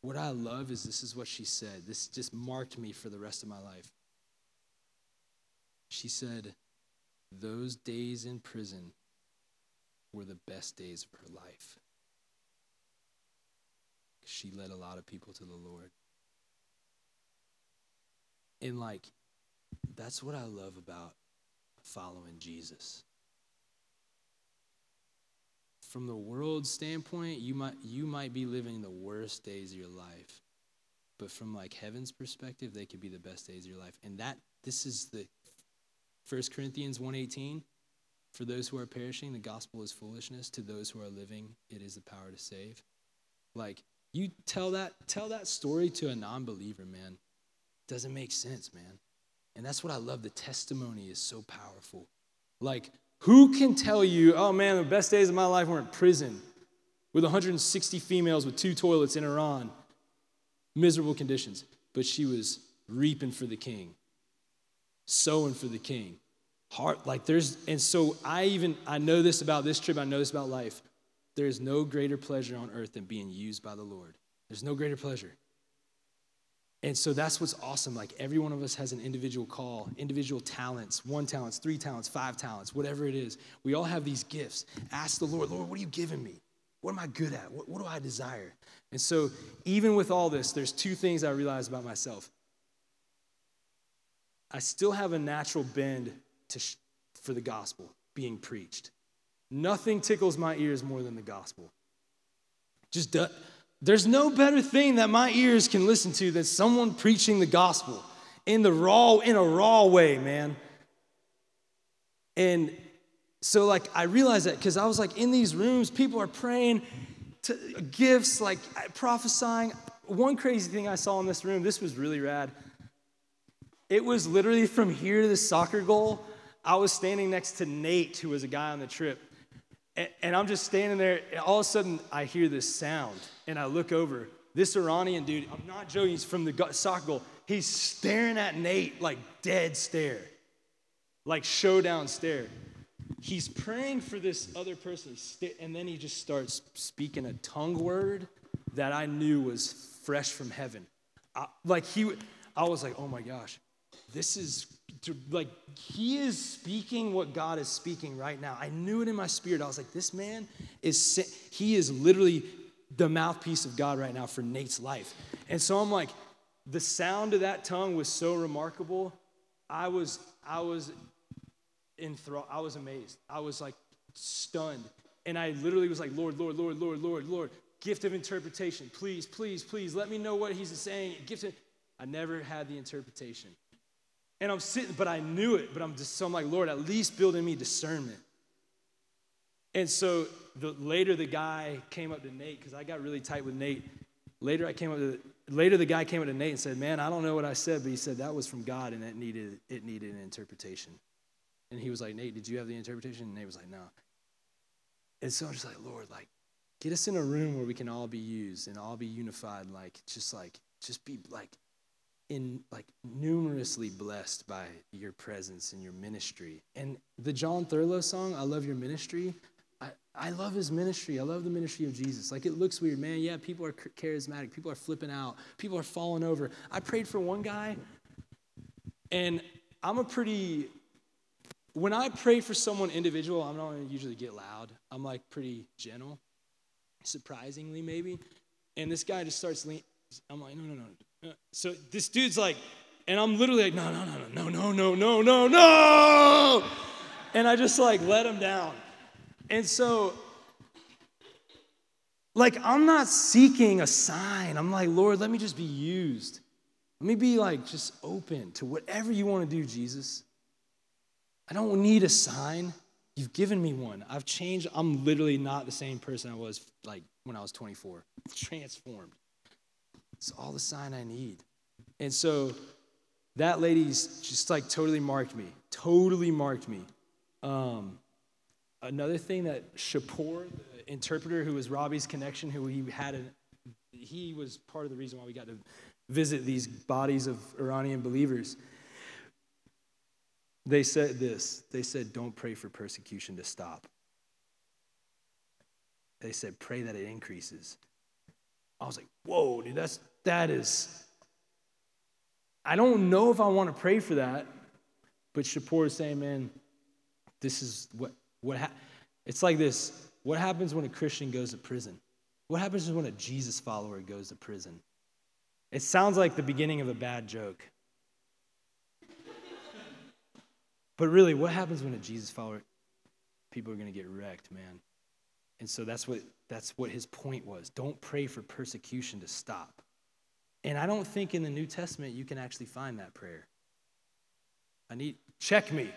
what I love is this is what she said. This just marked me for the rest of my life. She said, Those days in prison were the best days of her life. She led a lot of people to the Lord. And like, that's what I love about following Jesus from the world standpoint, you might you might be living the worst days of your life. But from like heaven's perspective, they could be the best days of your life. And that this is the 1 Corinthians 1:18. For those who are perishing, the gospel is foolishness. To those who are living, it is the power to save. Like you tell that tell that story to a non-believer, man. Doesn't make sense, man. And that's what I love. The testimony is so powerful. Like who can tell you, oh man, the best days of my life were in prison with 160 females with two toilets in Iran? Miserable conditions. But she was reaping for the king, sowing for the king. Heart, like there's, and so I even, I know this about this trip, I know this about life. There is no greater pleasure on earth than being used by the Lord. There's no greater pleasure. And so that's what's awesome. Like every one of us has an individual call, individual talents, one talents, three talents, five talents, whatever it is. We all have these gifts. Ask the Lord, Lord, what are you giving me? What am I good at? What, what do I desire? And so, even with all this, there's two things I realized about myself. I still have a natural bend to sh- for the gospel being preached. Nothing tickles my ears more than the gospel. Just do, there's no better thing that my ears can listen to than someone preaching the gospel in the raw, in a raw way, man. And so, like, I realized that because I was like in these rooms, people are praying to gifts, like prophesying. One crazy thing I saw in this room, this was really rad. It was literally from here to the soccer goal. I was standing next to Nate, who was a guy on the trip. And, I'm just standing there, and all of a sudden I hear this sound, and I look over. This Iranian dude, I'm not joking, he's from the soccer goal. He's staring at Nate like dead stare, like showdown stare. He's praying for this other person, and then he just starts speaking a tongue word that I knew was fresh from heaven. I, like he, I was like, oh my gosh, this is to, like he is speaking what God is speaking right now. I knew it in my spirit. I was like, this man is he is literally the mouthpiece of God right now for Nate's life. And so I'm like, the sound of that tongue was so remarkable. I was I was enthralled. I was amazed. I was like stunned. And I literally was like, Lord, Lord, Lord, Lord, Lord, Lord, gift of interpretation. Please, please, please let me know what he's saying. Gift of, I never had the interpretation. And I'm sitting, but I knew it, but I'm just so I'm like, Lord, at least build in me discernment. And so the, later the guy came up to Nate, because I got really tight with Nate. Later I came up to later the guy came up to Nate and said, Man, I don't know what I said, but he said that was from God and it needed it needed an interpretation. And he was like, Nate, did you have the interpretation? And Nate was like, No. And so I'm just like, Lord, like, get us in a room where we can all be used and all be unified, like, just like, just be like in like numerously blessed by your presence and your ministry. And the Jon Thurlow song, I love your ministry. I, I love his ministry. I love the ministry of Jesus. Like it looks weird, man. Yeah, people are charismatic. People are flipping out. People are falling over. I prayed for one guy, and I'm a pretty when I pray for someone individual, I'm not usually get loud. I'm like pretty gentle, surprisingly maybe. And this guy just starts leaning. I'm like, no, no, no. So this dude's like, and I'm literally like, no, no, no, no, no, no, no, no, no. And I just like let him down. And so, like, I'm not seeking a sign. I'm like, Lord, let me just be used. Let me be like just open to whatever you want to do, Jesus. I don't need a sign. You've given me one. I've changed. I'm literally not the same person I was like when I was 24. Transformed. It's all the sign I need. And so that lady's just like totally marked me. Totally marked me. Um, another thing that Shapur, the interpreter who was Robby's connection, who he had, a, he was part of the reason why we got to visit these bodies of Iranian believers. They said this they said, don't pray for persecution to stop. They said, pray that it increases. I was like, whoa, dude, that's, that is, I don't know if I want to pray for that, but Shapur is saying, man, this is what, what ha- it's like this. What happens when a Christian goes to prison? What happens when a Jesus follower goes to prison? It sounds like the beginning of a bad joke. But really, what happens when a Jesus follower, people are going to get wrecked, man. And so that's what that's what his point was. Don't pray for persecution to stop. And I don't think in the New Testament you can actually find that prayer. I need check me.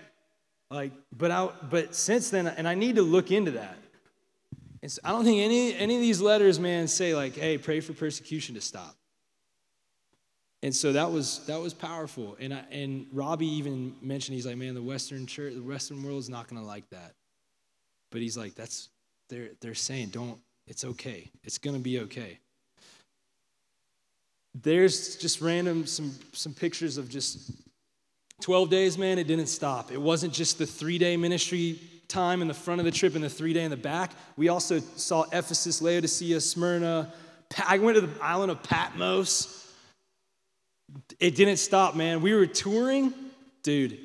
Like, but I but since then, and I need to look into that. And so I don't think any any of these letters, man, say like, hey, pray for persecution to stop. And so that was that was powerful. And I, and Robby even mentioned he's like, man, the Western church, the Western world is not going to like that. But he's like, that's they're they're saying, don't. It's okay. It's going to be okay. There's just random some some pictures of just 12 days, man. It didn't stop. It wasn't just the three day ministry time in the front of the trip and the three day in the back. We also saw Ephesus, Laodicea, Smyrna. I went to the island of Patmos it didn't stop, man. We were touring, dude.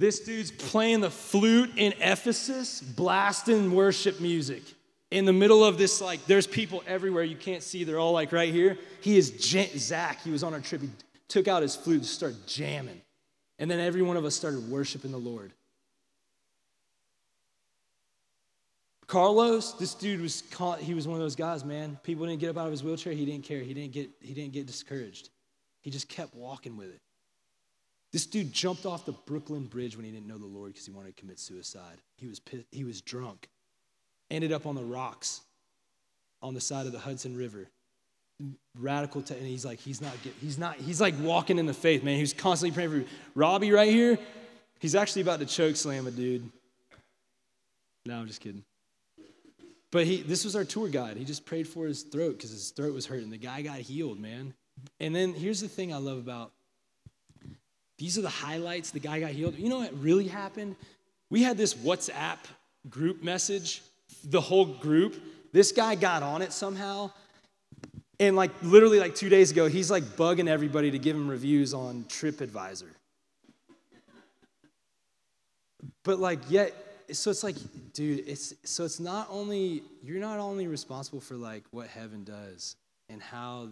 This dude's playing the flute in Ephesus, blasting worship music. In the middle of this, like, there's people everywhere you can't see. They're all like right here. He is Zach. He was on our trip. He took out his flute and started jamming. And then every one of us started worshiping the Lord. Carlos, this dude was caught, he was one of those guys, man. People didn't get up out of his wheelchair, he didn't care. He didn't get he didn't get discouraged. He just kept walking with it. This dude jumped off the Brooklyn Bridge when he didn't know the Lord because he wanted to commit suicide. He was he was drunk. Ended up on the rocks on the side of the Hudson River. Radical, te- and he's like, he's not, get, he's not, he's like walking in the faith, man. He was constantly praying for Robby right here. He's actually about to choke slam a dude. No, I'm just kidding. But he, this was our tour guide. He just prayed for his throat because his throat was hurting. The guy got healed, man. And then here's the thing I love about these are the highlights. The guy got healed. You know what really happened? We had this WhatsApp group message, the whole group. This guy got on it somehow. And like literally like two days ago, he's like bugging everybody to give him reviews on TripAdvisor. But like yet so it's like, dude, it's so it's not only you're not only responsible for like what heaven does and how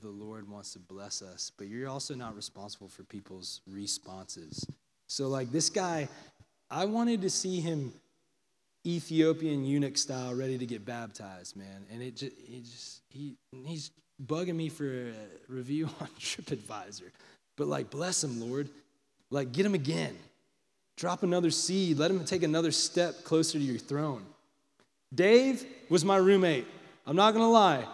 the Lord wants to bless us, but you're also not responsible for people's responses. So like this guy, I wanted to see him Ethiopian eunuch style, ready to get baptized, man. And it just, it just he he's bugging me for a review on TripAdvisor. But like, bless him, Lord. Like, get him again. Drop another seed. Let him take another step closer to your throne. Dave was my roommate. I'm not going to lie.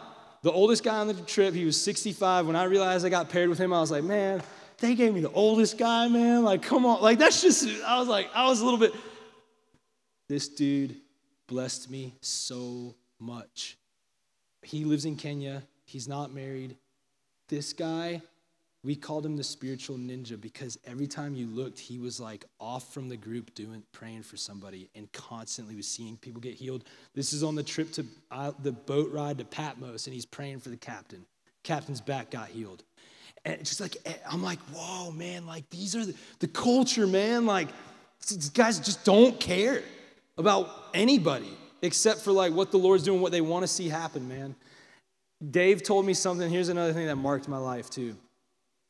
The oldest guy on the trip, he was 65. When I realized I got paired with him, I was like, man, they gave me the oldest guy, man. Like, come on. Like, that's just, I was like, I was a little bit. This dude blessed me so much. He lives in Kenya. He's not married. this guy, we called him the spiritual ninja because every time you looked, he was like off from the group doing praying for somebody and constantly was seeing people get healed. This is on the trip to uh, the boat ride to Patmos, and he's praying for the captain. Captain's back got healed. And just like, eh, I'm like, whoa, man, like these are the, the culture, man. Like, these guys just don't care about anybody except for like what the Lord's doing, what they want to see happen, man. Dave told me something. Here's another thing that marked my life too.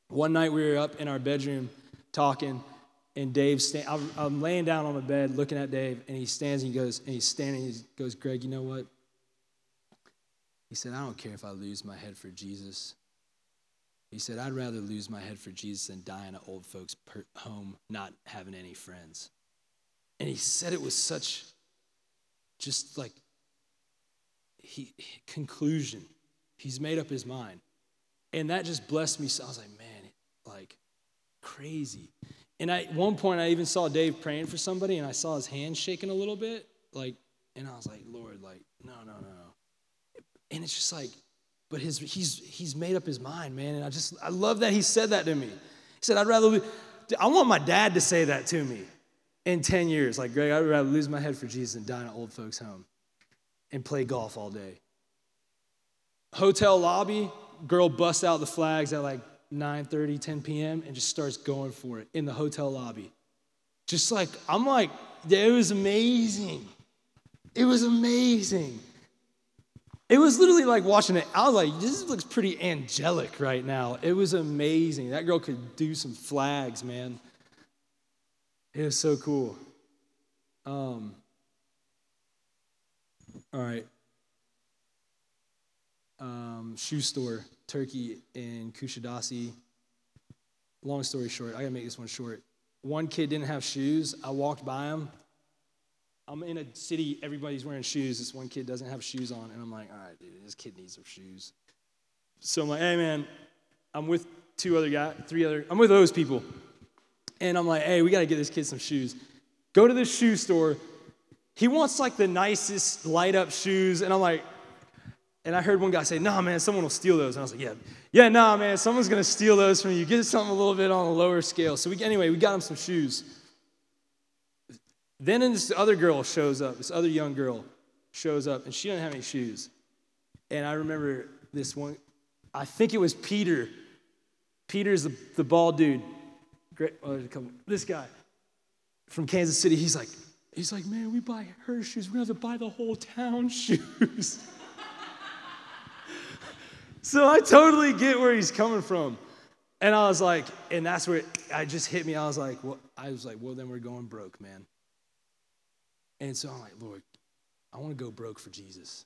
One night we were up in our bedroom talking, and Dave, sta- I'm, laying down on my bed looking at Dave, and he stands and he goes, and he's standing, and he goes, Greg, you know what? He said, I don't care if I lose my head for Jesus. He said, I'd rather lose my head for Jesus than die in an old folks' per- home not having any friends. And he said it with such, just like, he, conclusion. He's made up his mind. And that just blessed me. So I was like, man, like crazy. And at one point, I even saw Dave praying for somebody, and I saw his hand shaking a little bit, like, and I was like, Lord, like, no, no, no, no. And it's just like, but his he's he's made up his mind, man. And I just I love that he said that to me. He said, I'd rather I want my dad to say that to me in 10 years. Like, Greg, I'd rather lose my head for Jesus than die in an old folks' home and play golf all day. Hotel lobby, girl busts out the flags at like 9 30, 10 p.m. and just starts going for it in the hotel lobby. Just like, I'm like, it was amazing. It was amazing. It was literally like watching it. I was like, this looks pretty angelic right now. It was amazing. That girl could do some flags, man. It was so cool. Um, all right. Um, shoe store, Turkey in Kusadasi. Long story short, I gotta make this one short. One kid didn't have shoes. I walked by him. I'm in a city, everybody's wearing shoes. This one kid doesn't have shoes on. And I'm like, all right, dude, this kid needs some shoes. So I'm like, hey, man, I'm with two other guys, three other, I'm with those people. And I'm like, hey, we got to get this kid some shoes. Go to this shoe store. He wants like the nicest light up shoes. And I'm like, and I heard one guy say, nah, man, someone will steal those. And I was like, yeah, yeah, nah, man, someone's going to steal those from you. Get something a little bit on a lower scale. So we, anyway, we got him some shoes. Then this other girl shows up, this other young girl shows up, and she doesn't have any shoes. And I remember this one, I think it was Peter. Peter's the, the bald dude. Great, oh, this guy from Kansas City, he's like, he's like, man, we buy her shoes. We're going to have to buy the whole town shoes. So I totally get where he's coming from. And I was like, and that's where it, I just hit me. I was like, well, I was like, well, then we're going broke, man. And so I'm like, Lord, I want to go broke for Jesus.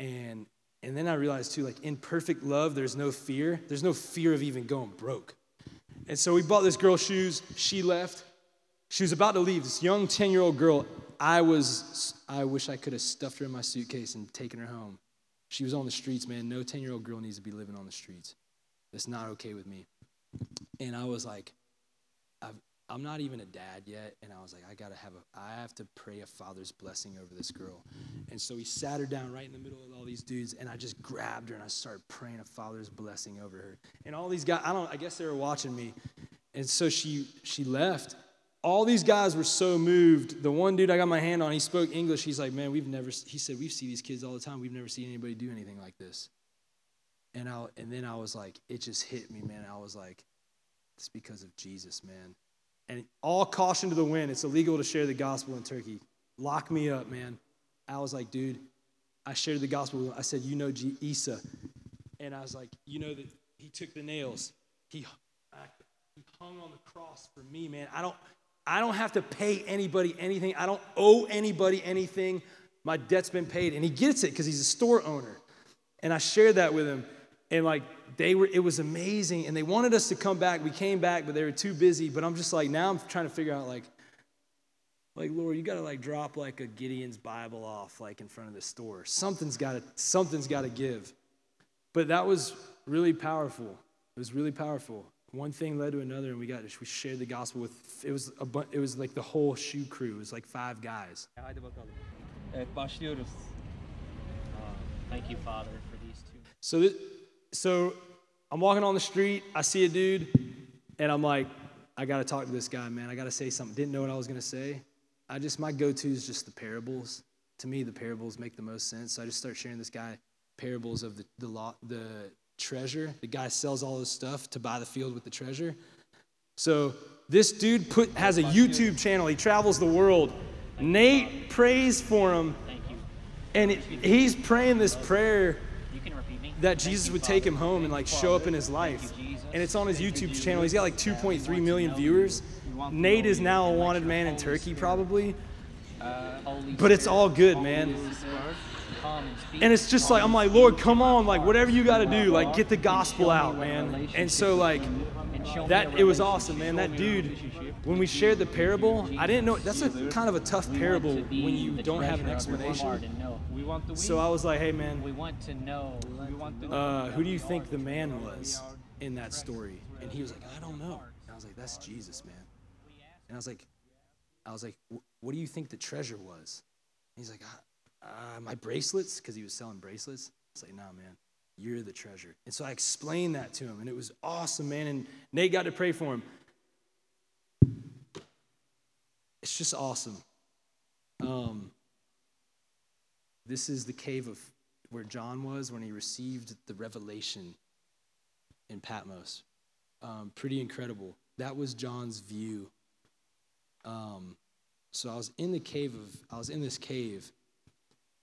And and then I realized too, like in perfect love, there's no fear. There's no fear of even going broke. And so we bought this girl shoes. She left. She was about to leave. This young 10-year-old girl. I was, I wish I could have stuffed her in my suitcase and taken her home. She was on the streets, man. No 10-year-old girl needs to be living on the streets. That's not okay with me. And I was like, I'm not even a dad yet, and I was like, I gotta have a, I have to pray a father's blessing over this girl. And so he sat her down right in the middle of all these dudes, and I just grabbed her and I started praying a father's blessing over her. And all these guys, I don't, I guess they were watching me, and so she she left. All these guys were so moved. The one dude I got my hand on, he spoke English. He's like, man, we've never. He said, we see these kids all the time. We've never seen anybody do anything like this. And I, and then I was like, it just hit me, man. I was like, it's because of Jesus, man and all caution to the wind. It's illegal to share the gospel in Turkey. Lock me up, man. I was like, dude, I shared the gospel. I said, you know G- Isa. And I was like, you know that he took the nails. He, I, he hung on the cross for me, man. I don't, I don't have to pay anybody anything. I don't owe anybody anything. My debt's been paid. And he gets it because he's a store owner. And I shared that with him. And like they were it was amazing and they wanted us to come back we came back but they were too busy but i'm just like now i'm trying to figure out like like lord you gotta like drop like a gideon's bible off like in front of the store something's gotta something's gotta give but that was really powerful it was really powerful one thing led to another and we got we shared the gospel with it was a it was like the whole shoe crew it was like five guys Haydi bakalım. Evet başlıyoruz. Uh, thank you Father for these two. so this, so I'm walking on the street, I see a dude, and I'm like, I gotta talk to this guy, man. I gotta say something. Didn't know what I was gonna say. I just my go-to is just the parables. To me, the parables make the most sense. So I just start sharing this guy parables of the the lot the treasure. The guy sells all his stuff to buy the field with the treasure. So this dude put has a YouTube channel. He travels the world. Nate prays for him, and it, he's praying this prayer that Jesus would take him home and like show up in his life. And it's on his YouTube channel. He's got like 2.3 million viewers. Nate is now a wanted man in Turkey, probably. But it's all good, man. And it's just like, I'm like, Lord, come on, like, whatever you got to do, like, get the gospel out, man. And so, like, that, it was awesome, man. That dude, when we shared the parable, I didn't know, that's a kind of a tough parable when you don't have an explanation. So I was like, hey, man, We want to know. Uh, who do you think the man was in that story? And he was like, I don't know. And I was like, that's Jesus, man. And I was like, I was like, what do you think the treasure was? And he's like, uh, my bracelets, because he was selling bracelets. It's like, nah, man, you're the treasure. And so I explained that to him, and it was awesome, man. And Nate got to pray for him. It's just awesome. Um, this is the cave of where John was when he received the revelation in Patmos. Um, pretty incredible. That was John's view. Um, so I was in the cave of, I was in this cave,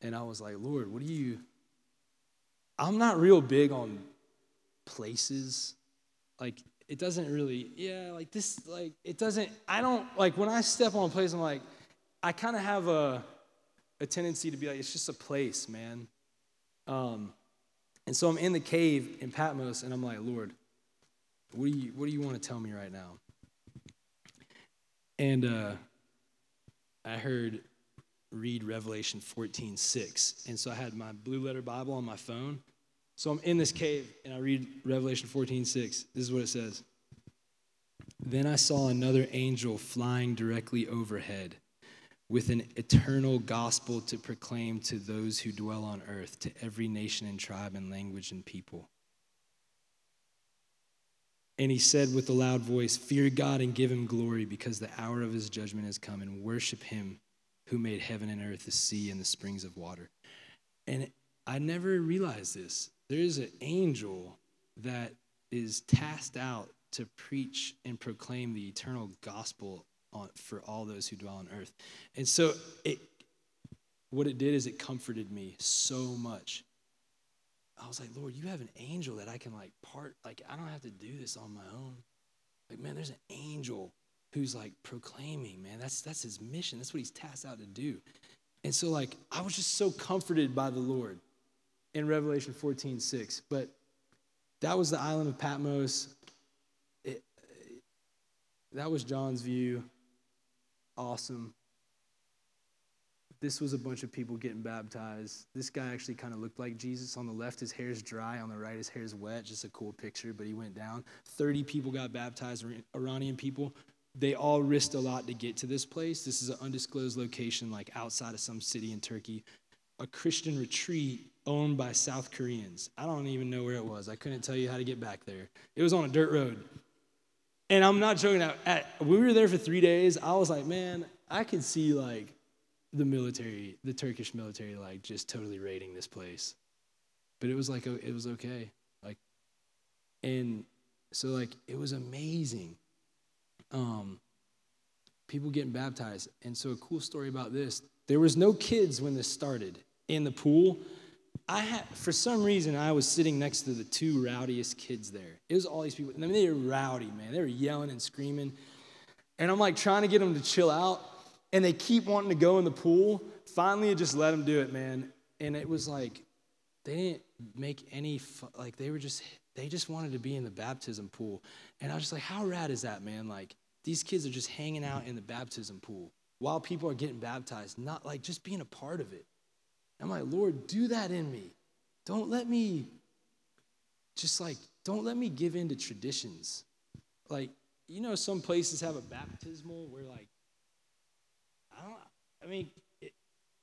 and I was like, Lord, what do you? I'm not real big on places. Like it doesn't really, yeah, like this, like it doesn't. I don't like when I step on a place. I'm like, I kind of have a a tendency to be like, it's just a place, man. Um, and so I'm in the cave in Patmos, and I'm like, Lord, what do you what do you want to tell me right now? And uh, I heard read Revelation 14, 6. And so I had my blue letter Bible on my phone. So I'm in this cave and I read Revelation 14, 6. This is what it says. Then I saw another angel flying directly overhead with an eternal gospel to proclaim to those who dwell on earth, to every nation and tribe and language and people. And he said with a loud voice, Fear God and give him glory, because the hour of his judgment has come, and worship him who made heaven and earth, the sea, and the springs of water. And I never realized this. There is an angel that is tasked out to preach and proclaim the eternal gospel on, for all those who dwell on earth. And so it, what it did is it comforted me so much. I was like, Lord, you have an angel that I can like part, like I don't have to do this on my own. Like, man, there's an angel who's like proclaiming, man. That's that's his mission. That's what he's tasked out to do. And so, like, I was just so comforted by the Lord in Revelation 14, 6. But that was the island of Patmos. It, that was John's view. Awesome. This was a bunch of people getting baptized. This guy actually kind of looked like Jesus. On the left, his hair's dry. On the right, his hair's wet. Just a cool picture, but he went down. 30 people got baptized, Iranian people. They all risked a lot to get to this place. This is an undisclosed location, like outside of some city in Turkey. A Christian retreat owned by South Koreans. I don't even know where it was. I couldn't tell you how to get back there. It was on a dirt road. And I'm not joking. At, we were there for three days. I was like, man, I could see like the military, the Turkish military, like just totally raiding this place. But it was like, it was okay. Like, and so like, it was amazing. Um, people getting baptized. And so a cool story about this, there was no kids when this started in the pool. I had, for some reason, I was sitting next to the two rowdiest kids there. It was all these people. I mean, they were rowdy, man. They were yelling and screaming. And I'm like trying to get them to chill out and they keep wanting to go in the pool. Finally, I just let them do it, man. And it was like they didn't make any fu- like they were just they just wanted to be in the baptism pool. And I was just like, how rad is that, man? Like these kids are just hanging out in the baptism pool while people are getting baptized, not like just being a part of it. I'm like, Lord, do that in me. Don't let me just like don't let me give in to traditions. Like, you know, some places have a baptismal where like I don't. I mean,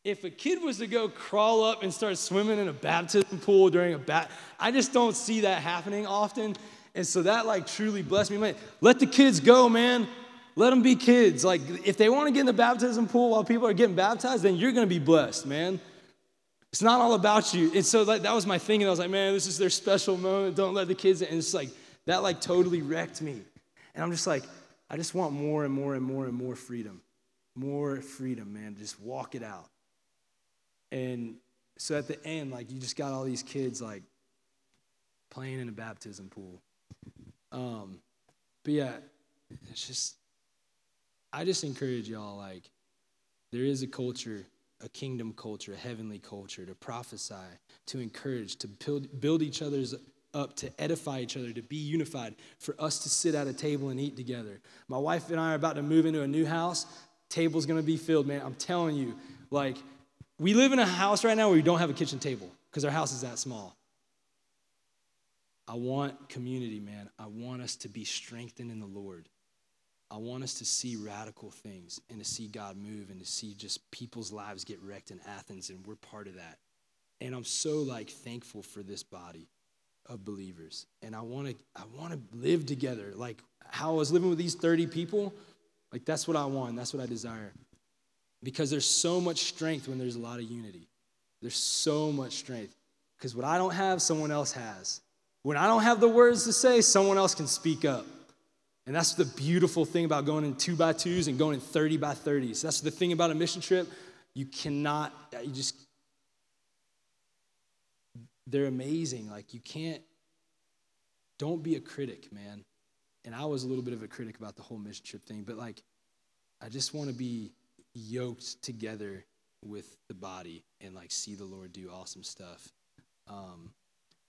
if a kid was to go crawl up and start swimming in a baptism pool during a bat, I just don't see that happening often. And so that like truly blessed me. Man, let the kids go, man. Let them be kids. Like if they want to get in the baptism pool while people are getting baptized, then you're gonna be blessed, man. It's not all about you. And so like, that was my thing. And I was like, man, this is their special moment. Don't let the kids in. And it's like that like totally wrecked me. And I'm just like, I just want more and more and more and more freedom. More freedom, man. Just walk it out. And so at the end, like you just got all these kids like playing in a baptism pool. Um, but yeah, it's just I just encourage y'all like there is a culture, a kingdom culture, a heavenly culture to prophesy, to encourage, to build, build each other's up, to edify each other, to be unified, for us to sit at a table and eat together. My wife and I are about to move into a new house. Table's gonna be filled, man. I'm telling you, like we live in a house right now where we don't have a kitchen table because our house is that small. I want community, man. I want us to be strengthened in the Lord. I want us to see radical things and to see God move and to see just people's lives get wrecked in Athens, and we're part of that. And I'm so like thankful for this body of believers. And I want to I want to live together. Like how I was living with these 30 people, like that's what I want. That's what I desire because there's so much strength when there's a lot of unity. There's so much strength. Because what I don't have, someone else has. When I don't have the words to say, someone else can speak up. And that's the beautiful thing about going in two by twos and going in 30 by 30s. That's the thing about a mission trip. You cannot, you just, they're amazing. Like, you can't, don't be a critic, man. And I was a little bit of a critic about the whole mission trip thing, but like, I just want to be yoked together with the body and like see the Lord do awesome stuff. Um,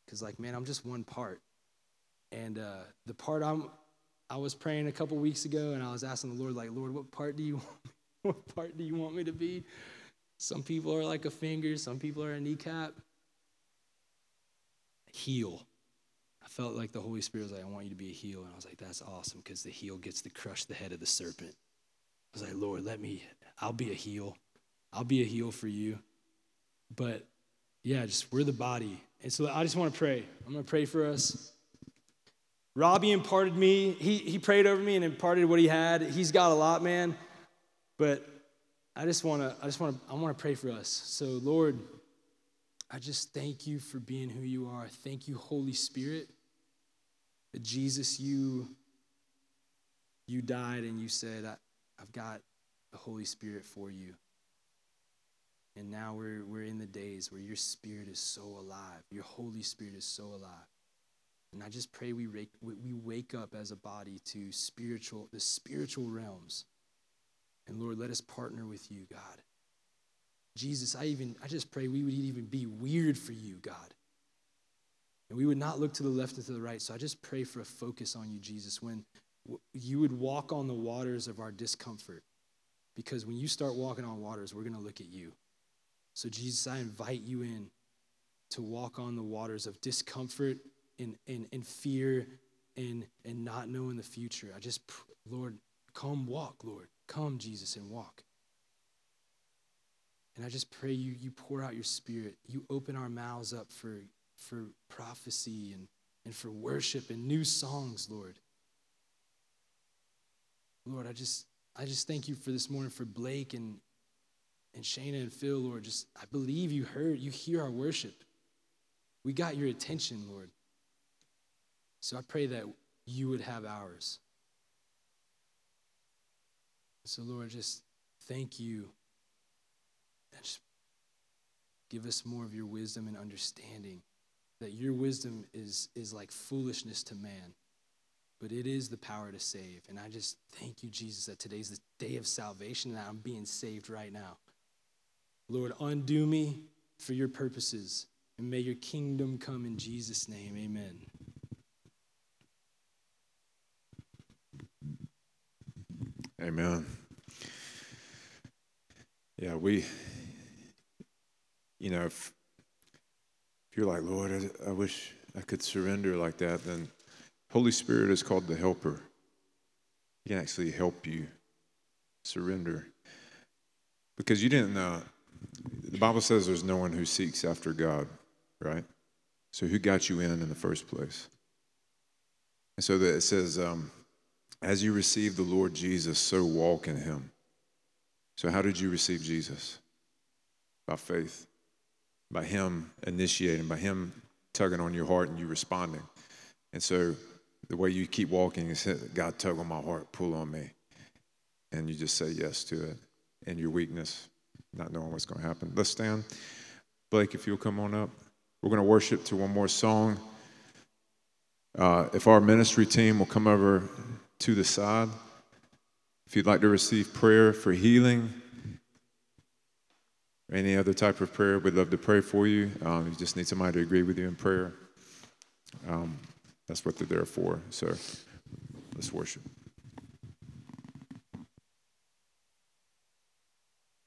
Cause like, man, I'm just one part. And uh, the part I'm, I was praying a couple weeks ago, and I was asking the Lord, like, Lord, what part do you, want, what part do you want me to be? Some people are like a finger, some people are a kneecap. Heel. I felt like the Holy Spirit was like, I want you to be a heel. And I was like, that's awesome because the heel gets to crush the head of the serpent. I was like, Lord, let me, I'll be a heel. I'll be a heel for you. But yeah, just we're the body. And so I just want to pray. I'm going to pray for us. Robby imparted me. He, he prayed over me and imparted what he had. He's got a lot, man. But I just want to, I just want to, I want to pray for us. So, Lord, I just thank you for being who you are. Thank you, Holy Spirit, that Jesus, you, you died and you said, I've got the Holy Spirit for you. And now we're, we're in the days where your spirit is so alive. Your Holy Spirit is so alive. And I just pray we, wake, we wake up as a body to spiritual, the spiritual realms. And Lord, let us partner with you, God. Jesus, I even I just pray we would even be weird for you, God. And we would not look to the left and to the right. So I just pray for a focus on you, Jesus, when you would walk on the waters of our discomfort. Because when you start walking on waters, we're going to look at you. So, Jesus, I invite you in to walk on the waters of discomfort and, and, and fear and, and not knowing the future. I just, Lord, come walk, Lord. Come, Jesus, and walk. And I just pray you, you pour out your spirit. You open our mouths up for, for prophecy and, and for worship and new songs, Lord. Lord, I just I just thank you for this morning for Blake and and Shana and Phil, Lord. Just I believe you heard, you hear our worship. We got your attention, Lord. So I pray that you would have ours. So, Lord, just thank you. And just give us more of your wisdom and understanding that your wisdom is, is like foolishness to man but it is the power to save. And I just thank you, Jesus, that today's the day of salvation and I'm being saved right now. Lord, undo me for your purposes, and may your kingdom come in Jesus' name. Amen. Amen. Yeah, we, you know, if, if you're like, Lord, I, I wish I could surrender like that, then Holy Spirit is called the helper. He can actually help you surrender. Because you didn't, uh, the Bible says there's no one who seeks after God, right? So who got you in in the first place? And so that it says, um, as you receive the Lord Jesus, so walk in him. So how did you receive Jesus? By faith, by him initiating, by him tugging on your heart and you responding. And so the way you keep walking is God tug on my heart, pull on me. And you just say yes to it in your weakness, not knowing what's going to happen. Let's stand. Blake, if you'll come on up. We're going to worship to one more song. Uh, if our ministry team will come over to the side, if you'd like to receive prayer for healing, or any other type of prayer, we'd love to pray for you. Um, you just need somebody to agree with you in prayer. Um, that's what they're there for. So let's worship.